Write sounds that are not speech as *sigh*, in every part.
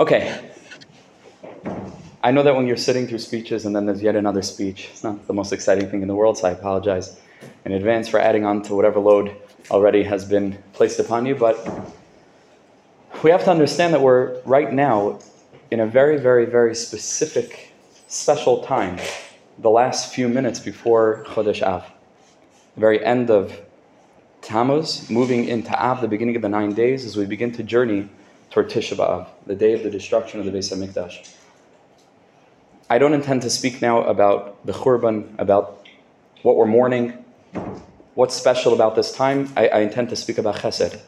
Okay. I know that when you're sitting through speeches and then there's yet another speech, it's not the most exciting thing in the world, so I apologize in advance for adding on to whatever load already has been placed upon you. But we have to understand that we're right now in a very, very, very specific, special time, the last few minutes before Chodesh Av, the very end of Tammuz, moving into Av, the beginning of the nine days, as we begin to journey toward Tisha B'Av, the day of the destruction of the Beis Hamikdash. I don't intend to speak now about the Churban, about what we're mourning, what's special about this time. I, I intend to speak about Chesed.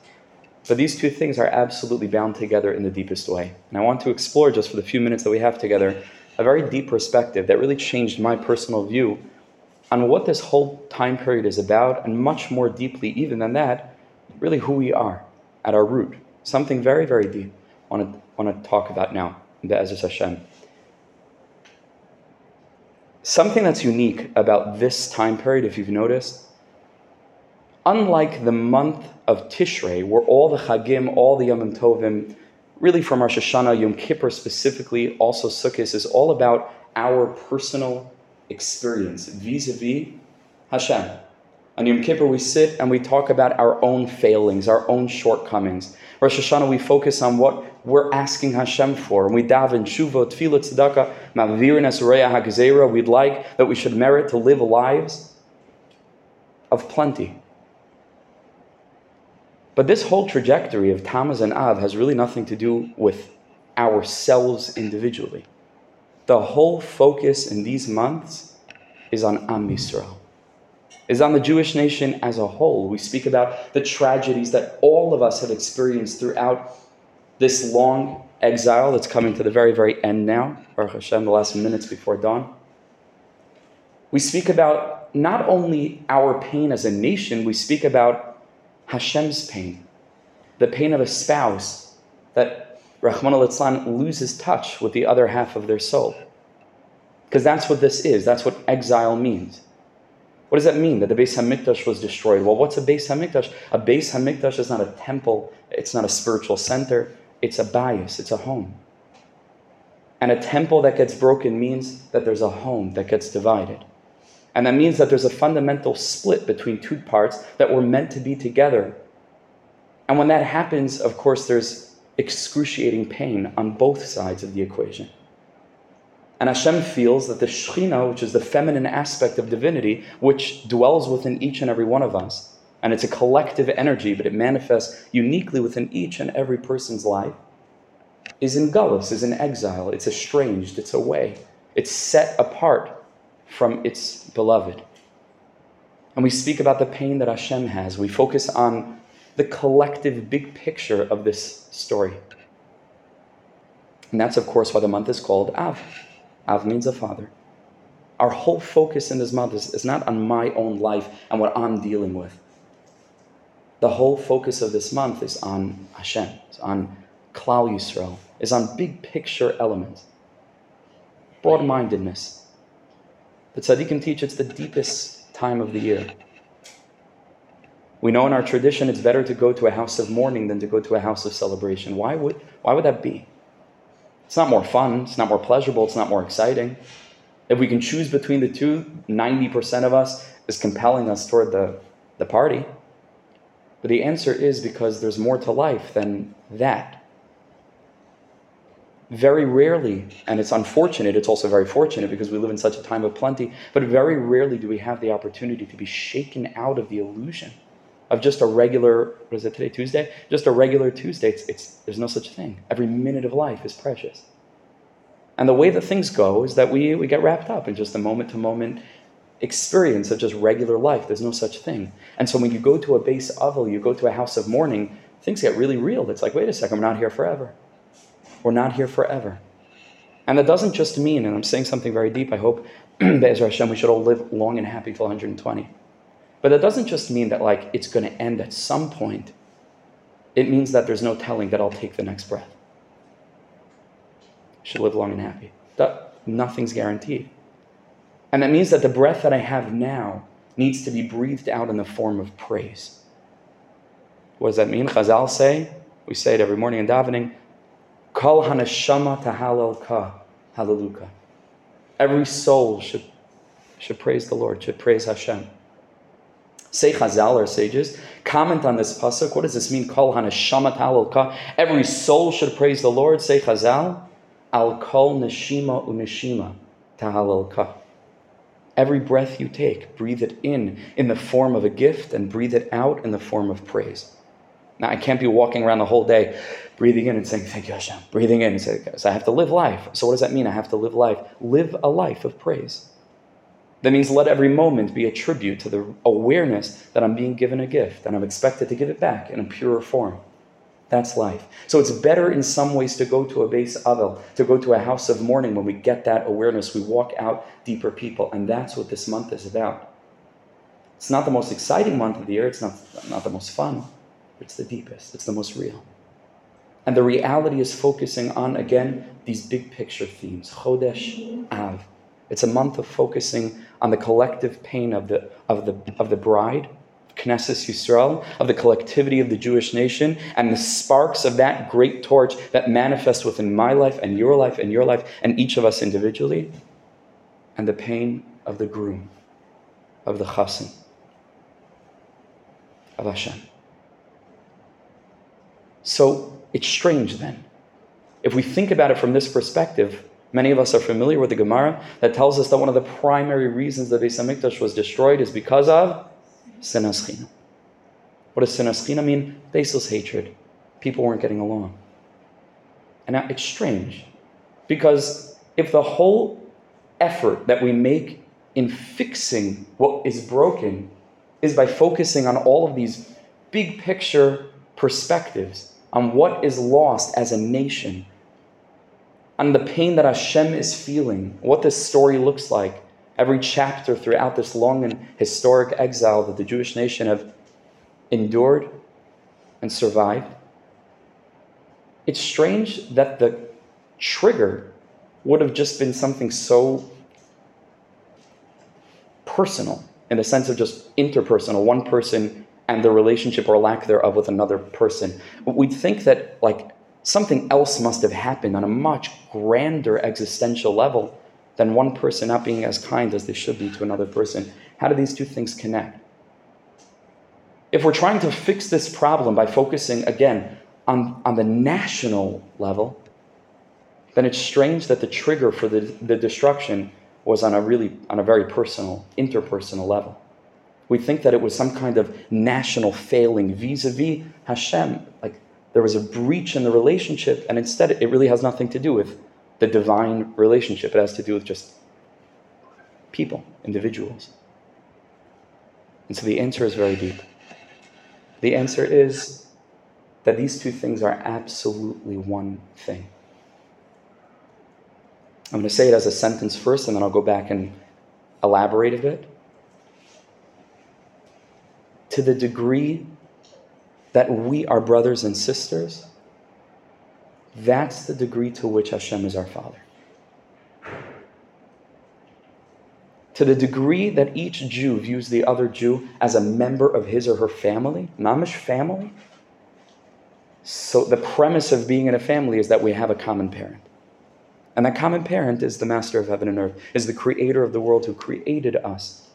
But these two things are absolutely bound together in the deepest way. And I want to explore, just for the few minutes that we have together, a very deep perspective that really changed my personal view on what this whole time period is about, and much more deeply, even than that, really who we are at our root. Something very, very deep I want to, want to talk about now, Be'ezus Hashem. Something that's unique about this time period, if you've noticed, unlike the month of Tishrei, where all the Chagim, all the Yom Tovim, really from Rosh Hashanah, Yom Kippur specifically, also Sukkot, is all about our personal experience vis-a-vis Hashem. On Yom Kippur, we sit and we talk about our own failings, our own shortcomings. Rosh Hashanah, we focus on what we're asking Hashem for. And we daven, shuva, tefillah, tzedakah, ma'virin esreya hagzera. We'd like that we should merit to live lives of plenty. But this whole trajectory of Tammuz and Av has really nothing to do with ourselves individually. The whole focus in these months is on Am Yisrael, is on the Jewish nation as a whole. We speak about the tragedies that all of us have experienced throughout this long exile that's coming to the very, very end now, Baruch Hashem, the last minutes before dawn. We speak about not only our pain as a nation, we speak about Hashem's pain, the pain of a spouse that Rahman al loses touch with the other half of their soul. Because that's what this is. That's what exile means. What does that mean? That the Beis Hamikdash was destroyed? Well, what's a Beis Hamikdash? A Beis Hamikdash is not a temple. It's not a spiritual center. It's a bayis. It's a home. And a temple that gets broken means that there's a home that gets divided. And that means that there's a fundamental split between two parts that were meant to be together. And when that happens, of course, there's excruciating pain on both sides of the equation. And Hashem feels that the Shekhinah, which is the feminine aspect of divinity, which dwells within each and every one of us, and it's a collective energy, but it manifests uniquely within each and every person's life, is in gullus, is in exile. It's estranged, it's away, it's set apart from its beloved. And we speak about the pain that Hashem has. We focus on the collective big picture of this story. And that's, of course, why the month is called Av. Av means a father. Our whole focus in this month is, is not on my own life and what I'm dealing with. The whole focus of this month is on Hashem, is on Klal Yisrael, is on big picture elements, broad mindedness. The tzaddikim teach it's the deepest time of the year. We know in our tradition it's better to go to a house of mourning than to go to a house of celebration. Why would, why would that be? It's not more fun, it's not more pleasurable, it's not more exciting. If we can choose between the two, 90% of us is compelling us toward the, the party. But the answer is because there's more to life than that. Very rarely, and it's unfortunate, it's also very fortunate because we live in such a time of plenty, but very rarely do we have the opportunity to be shaken out of the illusion of just a regular, what is it today, Tuesday? Just a regular Tuesday. It's, it's, there's no such thing. Every minute of life is precious. And the way that things go is that we, we get wrapped up in just a moment to moment experience of just regular life. There's no such thing. And so when you go to a beis avel, you go to a house of mourning, things get really real. It's like, wait a second, we're not here forever. We're not here forever. And that doesn't just mean, and I'm saying something very deep, I hope, *clears throat* Be'ezra Hashem, we should all live long and happy till 120. But that doesn't just mean that like it's going to end at some point. It means that there's no telling that I'll take the next breath. Should live long and happy. That, nothing's guaranteed. And that means that the breath that I have now needs to be breathed out in the form of praise. What does that mean? Chazal say, we say it every morning in davening, Kol hanashama tahalel ka. Hallelujah. Every soul should, should praise the Lord, should praise Hashem. Say Chazal, our sages, comment on this pasuk. What does this mean? Kol hanashama tahalel ka. Every soul should praise the Lord. Say Chazal, al kol neshima uneshima ka. Every breath you take, breathe it in in the form of a gift and breathe it out in the form of praise. Now, I can't be walking around the whole day breathing in and saying, Thank you, Hashem. Breathing in and saying, so I have to live life. So, what does that mean? I have to live life. Live a life of praise. That means let every moment be a tribute to the awareness that I'm being given a gift and I'm expected to give it back in a purer form. That's life. So it's better in some ways to go to a beis avel, to go to a house of mourning when we get that awareness. We walk out deeper people. And that's what this month is about. It's not the most exciting month of the year, it's not, not the most fun, it's the deepest, it's the most real. And the reality is focusing on, again, these big picture themes. Chodesh Av. It's a month of focusing on the collective pain of the, of the, of the bride Knesset Yisrael, of the collectivity of the Jewish nation, and the sparks of that great torch that manifests within my life and your life and your life and each of us individually, and the pain of the groom, of the chassan, of Hashem. So it's strange then. If we think about it from this perspective, many of us are familiar with the Gemara that tells us that one of the primary reasons the Beis Hamikdash was destroyed is because of Sinas Chinam. What does Sinas Chinam mean? Baseless hatred. People weren't getting along. And it's strange because if the whole effort that we make in fixing what is broken is by focusing on all of these big picture perspectives on what is lost as a nation, on the pain that Hashem is feeling, what this story looks like, every chapter throughout this long and historic exile that the Jewish nation have endured and survived. It's strange that the trigger would have just been something so personal in the sense of just interpersonal, one person and the relationship or lack thereof with another person. We'd think that like something else must have happened on a much grander existential level than one person not being as kind as they should be to another person. How do these two things connect? If we're trying to fix this problem by focusing again on, on the national level, then it's strange that the trigger for the, the destruction was on a really on a very personal, interpersonal level. We think that it was some kind of national failing vis-a-vis Hashem. Like there was a breach in the relationship, and instead it really has nothing to do with the divine relationship. It has to do with just people, individuals. And so the answer is very deep. The answer is that these two things are absolutely one thing. I'm going to say it as a sentence first, and then I'll go back and elaborate a bit. To the degree that we are brothers and sisters, that's the degree to which Hashem is our Father. To the degree that each Jew views the other Jew as a member of his or her family, mamish family. So the premise of being in a family is that we have a common parent. And that common parent is the master of heaven and earth, is the creator of the world who created us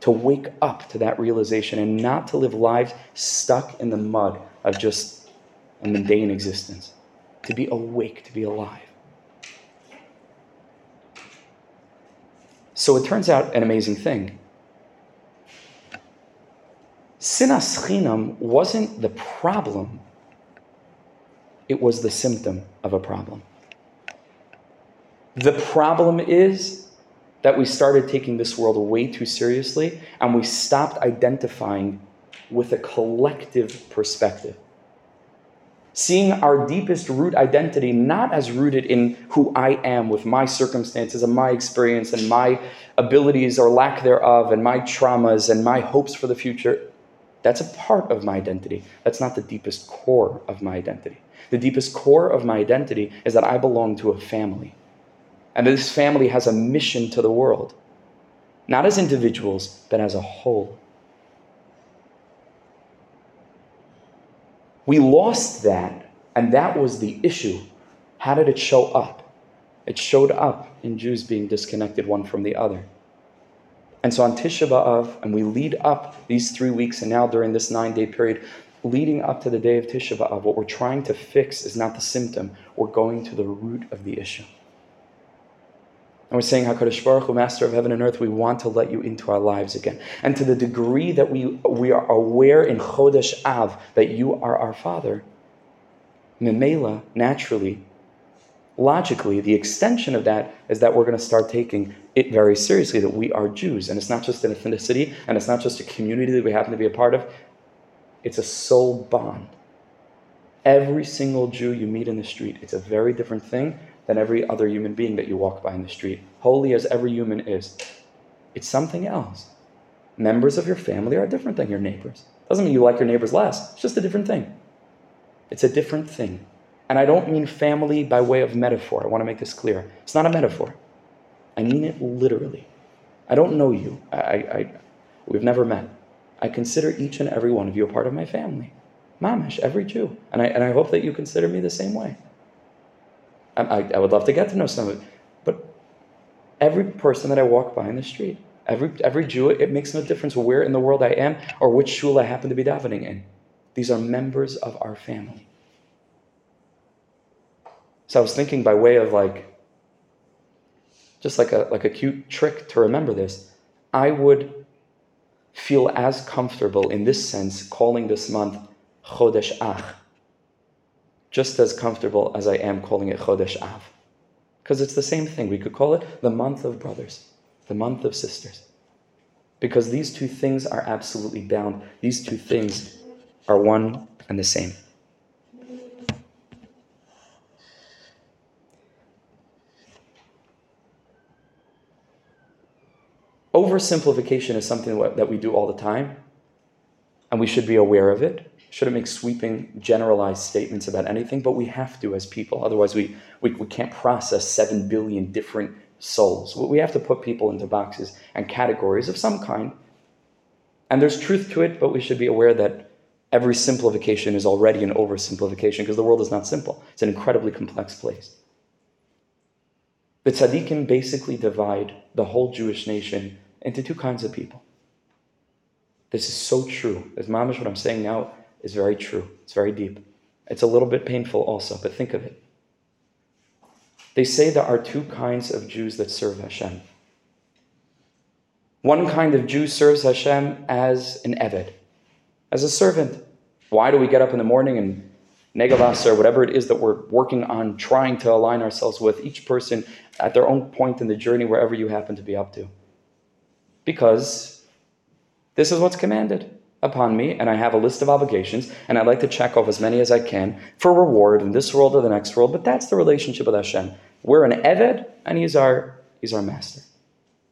to wake up to that realization and not to live lives stuck in the mud of just a mundane existence to be awake, to be alive. So it turns out an amazing thing. Sinas chinam wasn't the problem, it was the symptom of a problem. The problem is that we started taking this world way too seriously and we stopped identifying with a collective perspective seeing our deepest root identity not as rooted in who I am with my circumstances and my experience and my abilities or lack thereof and my traumas and my hopes for the future. That's a part of my identity. That's not the deepest core of my identity. The deepest core of my identity is that I belong to a family. And this family has a mission to the world, not as individuals, but as a whole. We lost that, and that was the issue How did it show up? It showed up in Jews being disconnected one from the other. And so on Tisha B'Av, and we lead up these three weeks, and now during this nine day period, leading up to the day of Tisha B'Av, what we're trying to fix is not the symptom, we're going to the root of the issue. And we're saying, HaKadosh Baruch Hu, Master of heaven and earth, we want to let you into our lives again. And to the degree that we, we are aware in Chodesh Av that you are our Father, Mimeila, naturally, logically, the extension of that is that we're going to start taking it very seriously that we are Jews. And it's not just an ethnicity, and it's not just a community that we happen to be a part of, it's a soul bond. Every single Jew you meet in the street, it's a very different thing than every other human being that you walk by in the street. Holy as every human is, it's something else. Members of your family are different than your neighbors. Doesn't mean you like your neighbors less, it's just a different thing. It's a different thing. And I don't mean family by way of metaphor. I want to make this clear. It's not a metaphor. I mean it literally. I don't know you. I, I, we've never met. I consider each and every one of you a part of my family. Mamish, every Jew. And I, and I hope that you consider me the same way. I, I would love to get to know some of it. But every person that I walk by in the street, every, every Jew, it makes no difference where in the world I am or which shul I happen to be davening in. These are members of our family. So I was thinking by way of like, just like a, like a cute trick to remember this, I would feel as comfortable in this sense calling this month Chodesh Ach just as comfortable as I am calling it Chodesh Av. Because it's the same thing. We could call it the month of brothers, the month of sisters. Because these two things are absolutely bound. These two things are one and the same. Oversimplification is something that we do all the time, and we should be aware of it shouldn't make sweeping, generalized statements about anything, but we have to as people. Otherwise, we, we, we can't process 7 billion different souls. We have to put people into boxes and categories of some kind. And there's truth to it, but we should be aware that every simplification is already an oversimplification because the world is not simple. It's an incredibly complex place. The tzaddikim basically divide the whole Jewish nation into two kinds of people. This is so true. As mamish, what I'm saying now is very true. It's very deep. It's a little bit painful also, but think of it. They say there are two kinds of Jews that serve Hashem. One kind of Jew serves Hashem as an Eved, as a servant. Why do we get up in the morning and Negavas or whatever it is that we're working on, trying to align ourselves with, each person at their own point in the journey, wherever you happen to be up to? Because this is what's commanded upon me and I have a list of obligations and I'd like to check off as many as I can for reward in this world or the next world. But that's the relationship with Hashem. We're an Eved and he's our, he's our master.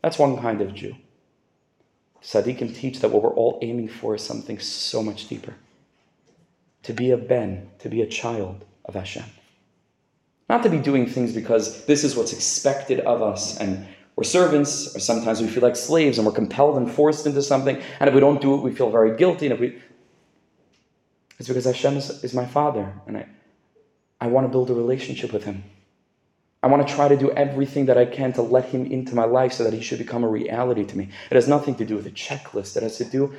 That's one kind of Jew. Tzaddikim teach that what we're all aiming for is something so much deeper. To be a Ben, to be a child of Hashem. Not to be doing things because this is what's expected of us and we're servants, or sometimes we feel like slaves and we're compelled and forced into something. And if we don't do it, we feel very guilty. And if we, it's because Hashem is, is my Father, and I, I want to build a relationship with Him. I want to try to do everything that I can to let Him into my life so that He should become a reality to me. It has nothing to do with a checklist, it has to do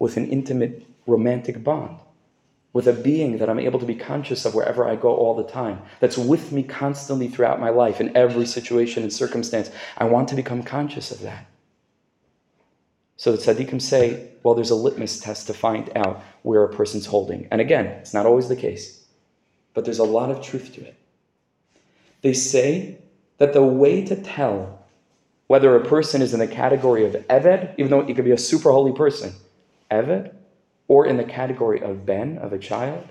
with an intimate romantic bond with a being that I'm able to be conscious of wherever I go all the time, that's with me constantly throughout my life in every situation and circumstance. I want to become conscious of that. So the tzaddikim say, well, there's a litmus test to find out where a person's holding. And again, it's not always the case, but there's a lot of truth to it. They say that the way to tell whether a person is in the category of Eved, even though he could be a super holy person, Eved, or in the category of ben, of a child,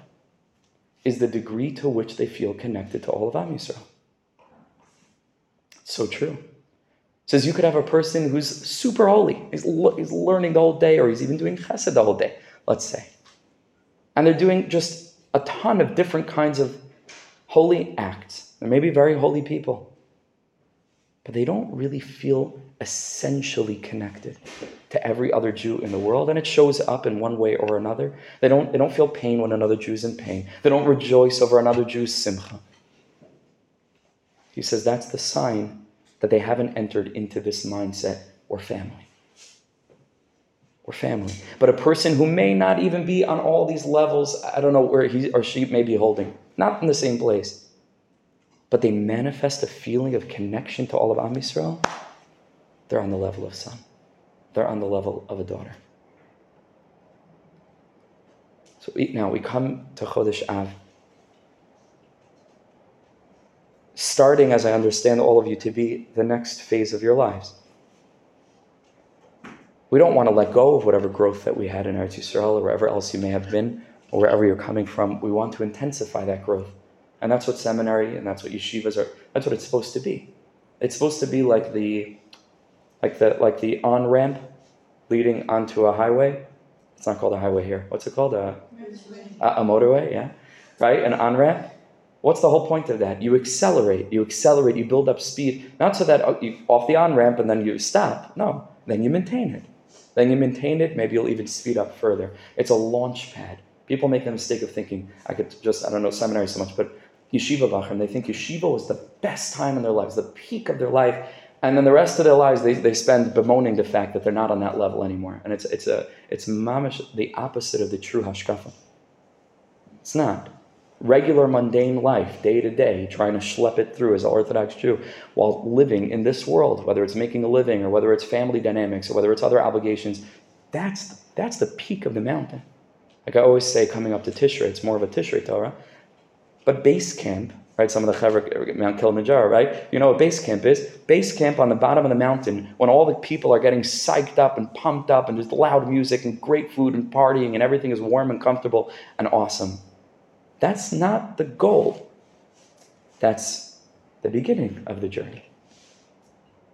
is the degree to which they feel connected to all of Am Yisrael. so true. It says you could have a person who's super holy. He's, he's learning the whole day, or he's even doing chesed the whole day, let's say. And they're doing just a ton of different kinds of holy acts. They may be very holy people, but they don't really feel essentially connected to every other Jew in the world, and it shows up in one way or another. They don't, they don't feel pain when another Jew is in pain. They don't rejoice over another Jew's simcha. He says that's the sign that they haven't entered into this mindset or family. Or family. But a person who may not even be on all these levels, I don't know where he or she may be holding, not in the same place, but they manifest a feeling of connection to all of Am Yisrael, they're on the level of son. They're on the level of a daughter. So now we come to Chodesh Av. Starting, as I understand all of you, to be the next phase of your lives. We don't want to let go of whatever growth that we had in Eretz Yisrael or wherever else you may have been or wherever you're coming from. We want to intensify that growth. And that's what seminary and that's what yeshivas are, that's what it's supposed to be. It's supposed to be like the like the like the on-ramp leading onto a highway it's not called a highway here. What's it called? A, a, a motorway, yeah. Right? An on ramp. What's the whole point of that? You accelerate, you accelerate, you build up speed, not so that oh, you off the on ramp and then you stop. No, then you maintain it. Then you maintain it, maybe you'll even speed up further. It's a launch pad. People make the mistake of thinking, I could just, I don't know seminary so much, but yeshiva bachrim, they think yeshiva was the best time in their lives, the peak of their life, and then the rest of their lives they, they spend bemoaning the fact that they're not on that level anymore. And it's it's a it's mamish the opposite of the true hashkafa. It's not. Regular mundane life, day to day, trying to schlep it through as an Orthodox Jew while living in this world, whether it's making a living or whether it's family dynamics or whether it's other obligations, that's that's the peak of the mountain. Like I always say, coming up to Tishrei, it's more of a Tishrei Torah. But base camp right? Some of the Chevra, Mount Kilimanjaro, right? You know what base camp is? Base camp on the bottom of the mountain when all the people are getting psyched up and pumped up and there's loud music and great food and partying and everything is warm and comfortable and awesome. That's not the goal. That's the beginning of the journey.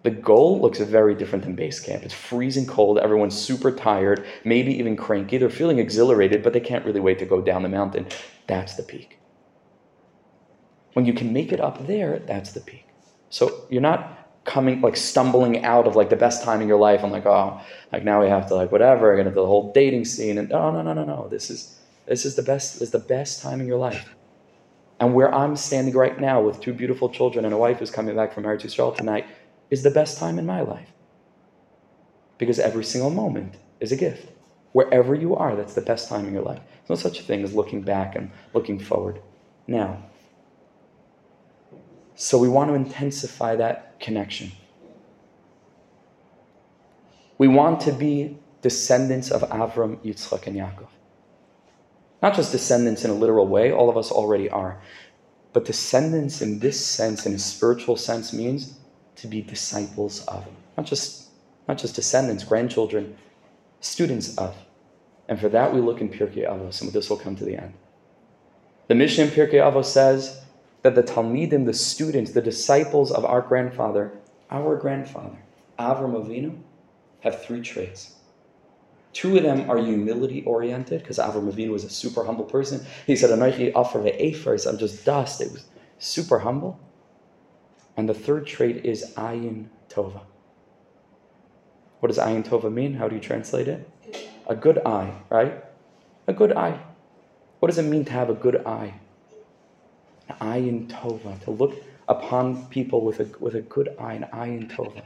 The goal looks very different than base camp. It's freezing cold, everyone's super tired, maybe even cranky. They're feeling exhilarated, but they can't really wait to go down the mountain. That's the peak. When you can make it up there, that's the peak. So you're not coming like stumbling out of like the best time in your life and like oh like now we have to like whatever get into the whole dating scene and oh no no no no. This is this is the best is the best time in your life. And where I'm standing right now with two beautiful children and a wife who's coming back from Eretz Yisrael tonight is the best time in my life. Because every single moment is a gift. Wherever you are that's the best time in your life. There's no such thing as looking back and looking forward. Now so we want to intensify that connection. We want to be descendants of Avram, Yitzchak, and Yaakov. Not just descendants in a literal way, all of us already are. But descendants in this sense, in a spiritual sense, means to be disciples of. Not just, not just descendants, grandchildren, students of. And for that we look in Pirkei Avos, and with this we'll come to the end. The Mishnah in Pirkei Avos says, that the Talmidim, the students, the disciples of our grandfather, our grandfather, Avram Avinu, have three traits. Two of them are humility oriented, because Avram Avinu was a super humble person. He said, Anoichi offer ve'efer, I'm just dust. It was super humble. And the third trait is ayin tova. What does ayin tova mean? How do you translate it? A good eye, right? A good eye. What does it mean to have a good eye? Ayin tova, to look upon people with a, with a good eye, an tova.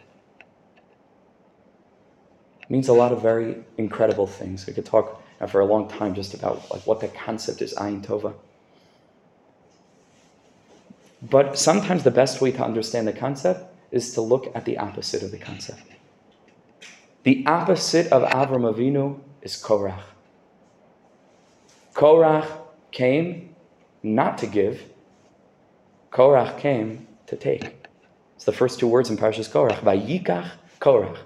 Means a lot of very incredible things. We could talk for a long time just about like what the concept is ayin tova. But sometimes the best way to understand the concept is to look at the opposite of the concept. The opposite of Avram Avinu is Korach. Korach came not to give, Korach came to take. It's the first two words in Parshas Korach. Vayikach Korach.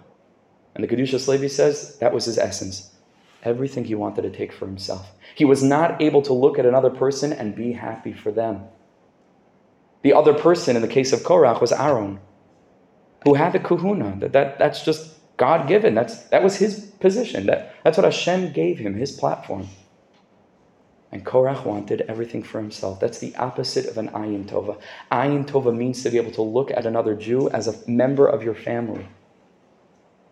And the Kedushas Levi says that was his essence. Everything he wanted to take for himself. He was not able to look at another person and be happy for them. The other person, in the case of Korach, was Aaron, who had the kahuna. That, that, that's just God given. That's, that was his position. That, that's what Hashem gave him, his platform. And Korach wanted everything for himself. That's the opposite of an ayin tova. Ayin tova means to be able to look at another Jew as a member of your family.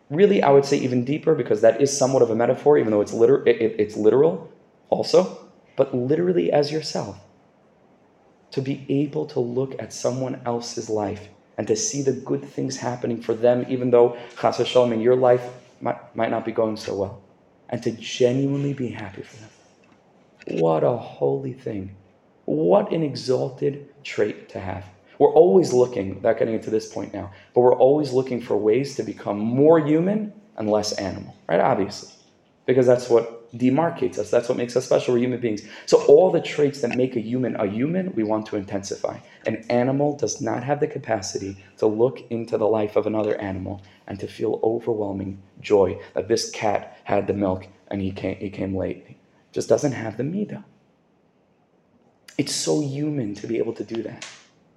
Really, I would say even deeper because that is somewhat of a metaphor, even though it's, liter- it, it, it's literal also, but literally as yourself. to be able to look at someone else's life and to see the good things happening for them, even though, chas v'shalom, in your life might, might not be going so well, and to genuinely be happy for them. What a holy thing. What an exalted trait to have. We're always looking, without getting into this point now, but we're always looking for ways to become more human and less animal, right? Obviously. Because that's what demarcates us. That's what makes us special. We're human beings. So, all the traits that make a human a human, we want to intensify. An animal does not have the capacity to look into the life of another animal and to feel overwhelming joy that this cat had the milk and he came, he came late. Just doesn't have the midah. It's so human to be able to do that.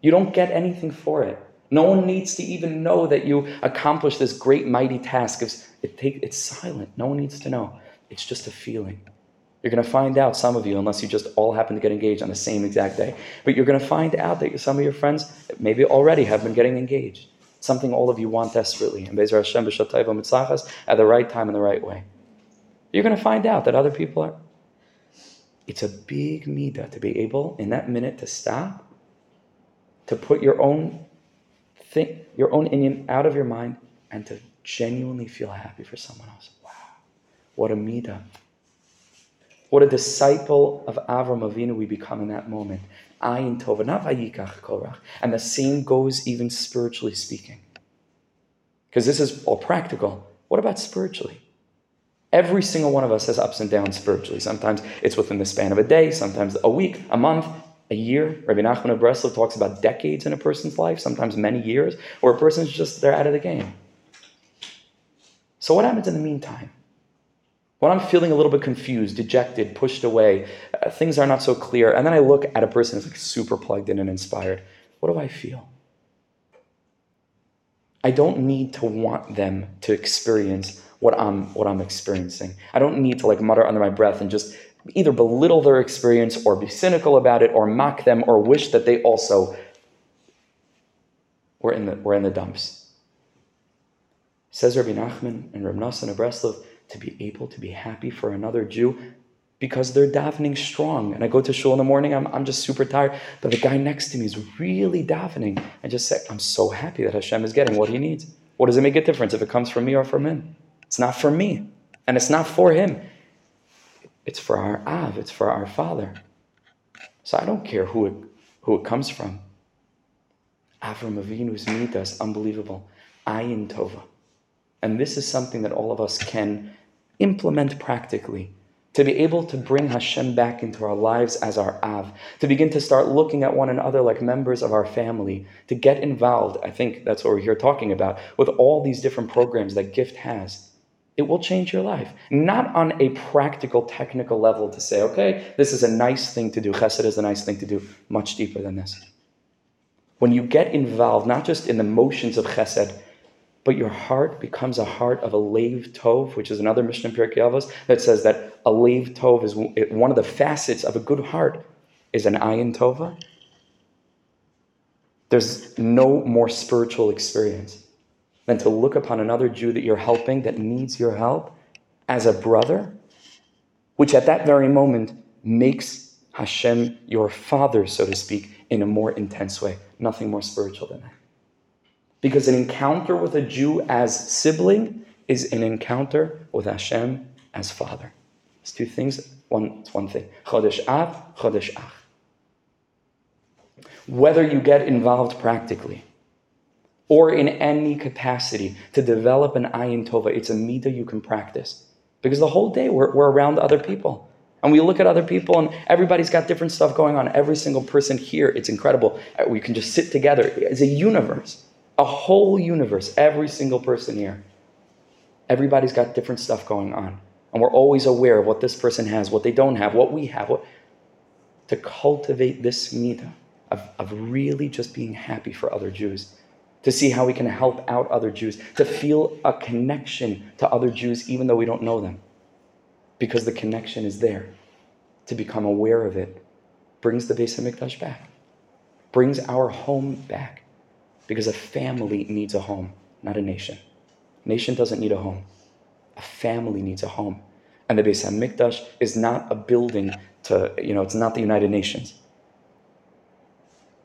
You don't get anything for it. No one needs to even know that you accomplished this great, mighty task. It's, it take, it's silent. No one needs to know. It's just a feeling. You're going to find out, some of you, unless you just all happen to get engaged on the same exact day, but you're going to find out that some of your friends maybe already have been getting engaged. Something all of you want desperately. And Bezer Hashem at the right time in the right way. You're going to find out that other people are. It's a big midah to be able, in that minute, to stop, to put your own thing, your own inyan out of your mind, and to genuinely feel happy for someone else. Wow. What a midah. What a disciple of Avram Avinu we become in that moment. Ayin tova, not vayikach korach. And the same goes even spiritually speaking. Because this is all practical. What about spiritually? Every single one of us has ups and downs spiritually. Sometimes it's within the span of a day, sometimes a week, a month, a year. Rabbi Nachman of Breslov talks about decades in a person's life, sometimes many years, or a person's just, they're out of the game. So what happens in the meantime? When I'm feeling a little bit confused, dejected, pushed away, uh, things are not so clear, and then I look at a person who's like super plugged in and inspired, what do I feel? I don't need to want them to experience what I'm what I'm experiencing. I don't need to like mutter under my breath and just either belittle their experience or be cynical about it or mock them or wish that they also were in the, were in the dumps. Says Rabbi Nachman and Rabbi Nassan of Breslov to be able to be happy for another Jew because they're davening strong. And I go to shul in the morning, I'm, I'm just super tired, but the guy next to me is really davening. I just say, I'm so happy that Hashem is getting what he needs. What does it make a difference if it comes from me or from him? It's not for me, and it's not for him. It's for our Av, it's for our Father. So I don't care who it, who it comes from. Avram Avinu's midas, unbelievable. Ayin Tova. And this is something that all of us can implement practically to be able to bring Hashem back into our lives as our Av, to begin to start looking at one another like members of our family, to get involved. I think that's what we're here talking about with all these different programs that GIFT has it will change your life. Not on a practical, technical level to say, okay, this is a nice thing to do. Chesed is a nice thing to do. Much deeper than this. When you get involved, not just in the motions of chesed, but your heart becomes a heart of a lev tov, which is another Mishnah Pirkei Avos that says that a lev tov is one of the facets of a good heart is an ayin tova. There's no more spiritual experience than to look upon another Jew that you're helping that needs your help as a brother, which at that very moment makes Hashem your father, so to speak, in a more intense way. Nothing more spiritual than that. Because an encounter with a Jew as sibling is an encounter with Hashem as father. It's two things. One, it's one thing. Chodesh Av, Chodesh Ach. Whether you get involved practically, or in any capacity to develop an ayin tova. It's a midah you can practice. Because the whole day we're, we're around other people. And we look at other people and everybody's got different stuff going on. Every single person here, it's incredible. Uh, we can just sit together. It's a universe, a whole universe, every single person here. Everybody's got different stuff going on. And we're always aware of what this person has, what they don't have, what we have. What... To cultivate this midah of, of really just being happy for other Jews to see how we can help out other Jews, to feel a connection to other Jews even though we don't know them. Because the connection is there. To become aware of it brings the Beis HaMikdash back, brings our home back. Because a family needs a home, not a nation. A nation doesn't need a home. A family needs a home. And the Beis HaMikdash is not a building to, you know, it's not the United Nations.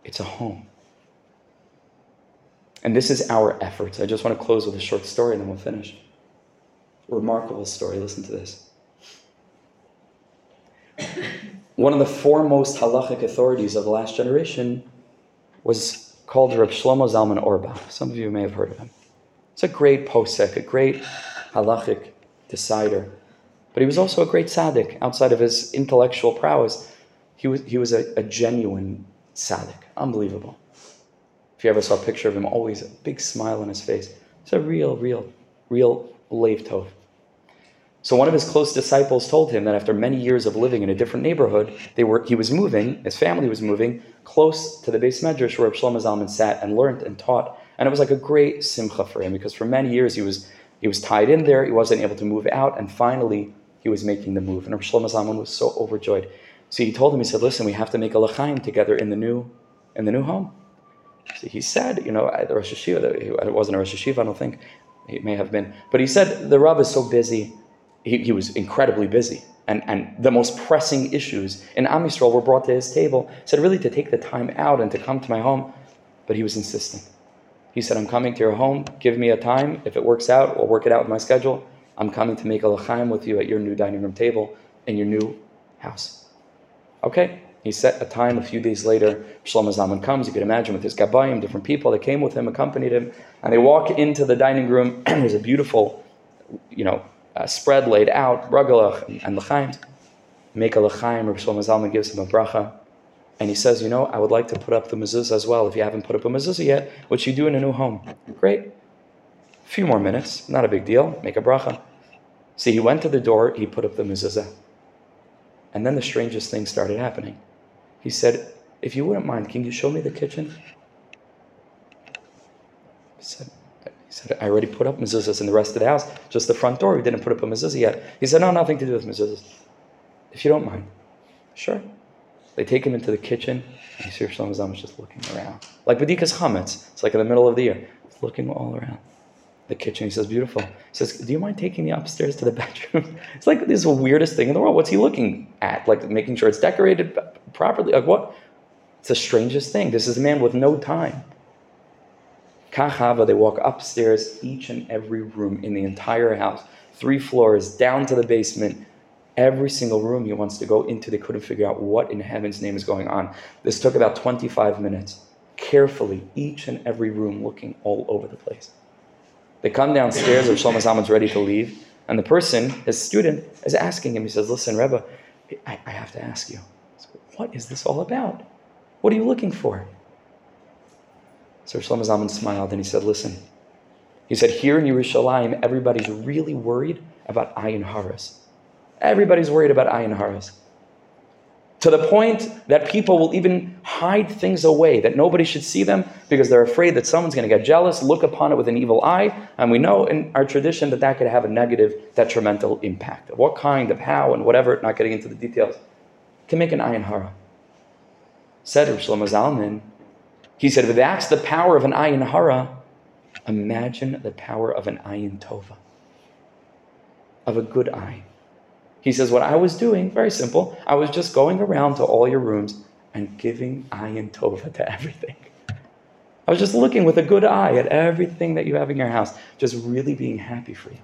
It's a home. And this is our efforts. I just want to close with a short story and then we'll finish. Remarkable story. Listen to this. One of the foremost halachic authorities of the last generation was called Reb Shlomo Zalman Auerbach. Some of you may have heard of him. It's a great posek, a great halachic decider. But he was also a great tzaddik. Outside of his intellectual prowess, he was, he was a, a genuine tzaddik. Unbelievable. If you ever saw a picture of him, always a big smile on his face. It's a real, real, real Lev Tov. So one of his close disciples told him that after many years of living in a different neighborhood, they were, he was moving, his family was moving, close to the beis medrash where Shlomo Zalman sat and learned and taught. And it was like a great simcha for him because for many years he was, he was tied in there, he wasn't able to move out, and finally he was making the move. And Shlomo Zalman was so overjoyed. So he told him, he said, listen, we have to make a l'chaim together in the new, in the new home. He said, you know, the Rosh Yeshiva, it wasn't a Rosh Yeshiva, I don't think. he may have been. But he said, the Rav is so busy. He, he was incredibly busy. And, and the most pressing issues in Am Yisrael were brought to his table. He said, really, to take the time out and to come to my home. But he was insistent. He said, I'm coming to your home. Give me a time. If it works out, we'll work it out with my schedule. I'm coming to make a l'chaim with you at your new dining room table in your new house. Okay, he set a time a few days later. Shlomo Zalman comes, you can imagine, with his gabayim, different people that came with him, accompanied him, and they walk into the dining room, *clears throat* there's a beautiful, you know, uh, spread laid out, bragalach and, and. Make a l'chaim, Rabbi Shlomo Zalman gives him a bracha, and he says, you know, I would like to put up the mezuzah as well. If you haven't put up a mezuzah yet, which you do in a new home, great. A few more minutes, not a big deal. Make a bracha. See, he went to the door, he put up the mezuzah. And then the strangest thing started happening. He said, If you wouldn't mind, can you show me the kitchen? He said, he said, I already put up mezuzahs in the rest of the house, just the front door. We didn't put up a mezuzah yet. He said, No, nothing to do with mezuzahs. If you don't mind. Sure. They take him into the kitchen, and see Shlomo Zalman just looking around. Like Bedikas Chametz. It's like in the middle of the year. Looking all around the kitchen. He says, Beautiful. He says, Do you mind taking me upstairs to the *laughs* bedroom? it's like this is the weirdest thing in the world. What's he looking at? Like making sure it's decorated properly? Like what? It's the strangest thing. This is a man with no time. Kachava, they walk upstairs, each and every room in the entire house, three floors, down to the basement. Every single room he wants to go into, they couldn't figure out what in heaven's name is going on. This took about 25 minutes. Carefully, each and every room looking all over the place. They come downstairs, or Shlomo Zalman's ready to leave, and the person, his student, is asking him. He says, "Listen, Rebbe, I, I have to ask you, what is this all about? What are you looking for?" So Shlomo Zalman smiled and he said, "Listen." He said, "Here in Yerushalayim, everybody's really worried about ayin haras. Everybody's worried about ayin haras." To the point that people will even hide things away, that nobody should see them because they're afraid that someone's going to get jealous, look upon it with an evil eye. And we know in our tradition that that could have a negative, detrimental impact. What kind, of how, and whatever, not getting into the details, can make an ayin hara. Said Rav Shlomo Zalman, he said, if that's the power of an ayin hara, imagine the power of an ayin tova, of a good eye. He says, What I was doing, very simple, I was just going around to all your rooms and giving ayin tova to everything. I was just looking with a good eye at everything that you have in your house, just really being happy for you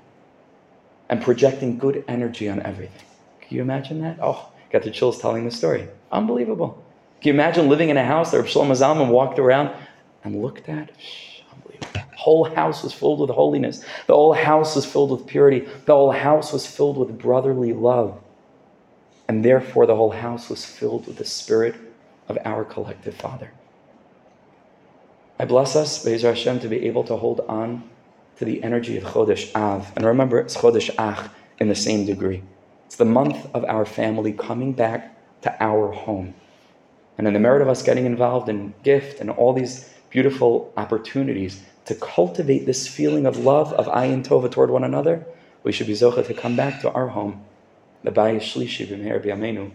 and projecting good energy on everything. Can you imagine that? Oh, got the chills telling the story. Unbelievable. Can you imagine living in a house that Shlomo Zalman walked around and looked at? Whole house was filled with holiness. The whole house was filled with purity. The whole house was filled with brotherly love. And therefore, the whole house was filled with the spirit of our collective Father. I bless us, Be'ezer Hashem, to be able to hold on to the energy of Chodesh Av. And remember, it's Chodesh Ach in the same degree. It's the month of our family coming back to our home. And in the merit of us getting involved in GIFT and all these beautiful opportunities, to cultivate this feeling of love, of ayin tova toward one another, we should be zocha to come back to our home. The bayis shlishi b'meher b'yameinu.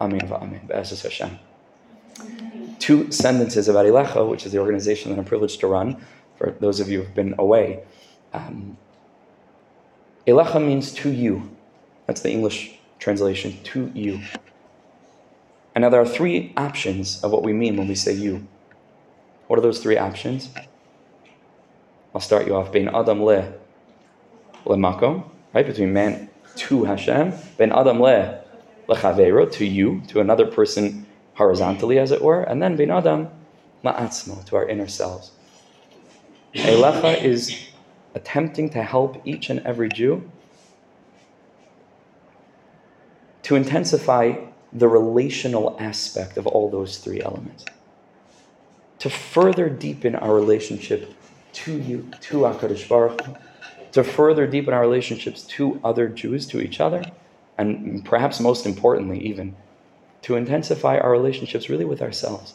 Amen v'amen. Be'ezus Hashem. Two sentences about Arilecha, which is the organization that I'm privileged to run, for those of you who have been away. Um, means to you. That's the English translation, to you. And now there are three options of what we mean when we say you. What are those three options? I'll start you off. Bein Adam le lemakom, right? Between man to Hashem. Bein Adam le lechavero, to you, to another person horizontally, as it were. And then Bein Adam la'atzmo, to our inner selves. Elecha is attempting to help each and every Jew to intensify the relational aspect of all those three elements. To further deepen our relationship to you, to HaKadosh Baruch Hu, to further deepen our relationships to other Jews, to each other, and perhaps most importantly, even to intensify our relationships really with ourselves,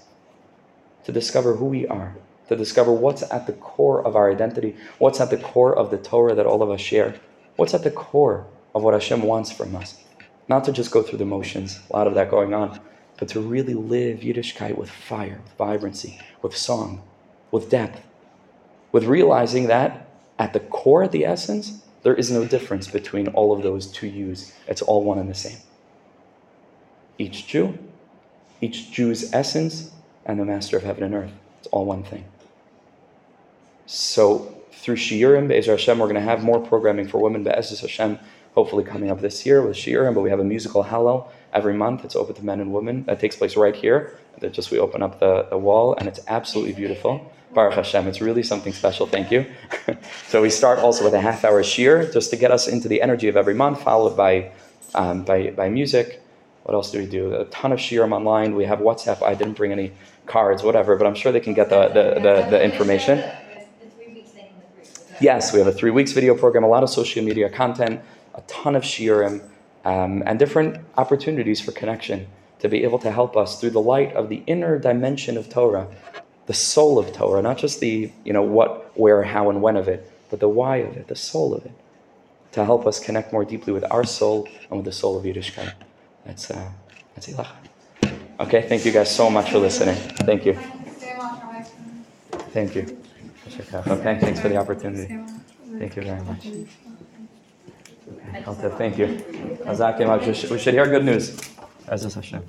to discover who we are, to discover what's at the core of our identity, what's at the core of the Torah that all of us share, what's at the core of what Hashem wants from us. Not to just go through the motions, a lot of that going on, but to really live Yiddishkeit with fire, with vibrancy, with song, with depth, with realizing that at the core, at the essence, there is no difference between all of those two yous. It's all one and the same. Each Jew, each Jew's essence, and the Master of heaven and earth. It's all one thing. So through Shiurim, Be'ezer Hashem, we're going to have more programming for women, Be'ezer Hashem, hopefully coming up this year with Shiurim, but we have a musical Hallel every month. It's open to men and women. That takes place right here. That just we open up the, the wall, and it's absolutely beautiful. Baruch Hashem, it's really something special. Thank you. *laughs* so we start also with a half hour shiur just to get us into the energy of every month, followed by um, by, by music. What else do we do? A ton of shiurim online. We have WhatsApp. I didn't bring any cards, whatever, but I'm sure they can get the, the, the, the information. Yes, we have a three weeks video program, a lot of social media content, a ton of shiurim, um, and different opportunities for connection to be able to help us through the light of the inner dimension of Torah, the soul of Torah, not just the you know what, where, how, and when of it, but the why of it, the soul of it, to help us connect more deeply with our soul and with the soul of Yiddishkeit. That's uh, that's Elecha. Okay, thank you guys so much for listening. Thank you. Thank you. Okay, thanks for the opportunity. Thank you very much. Okay, Thank you. We should hear good news. As Hashem.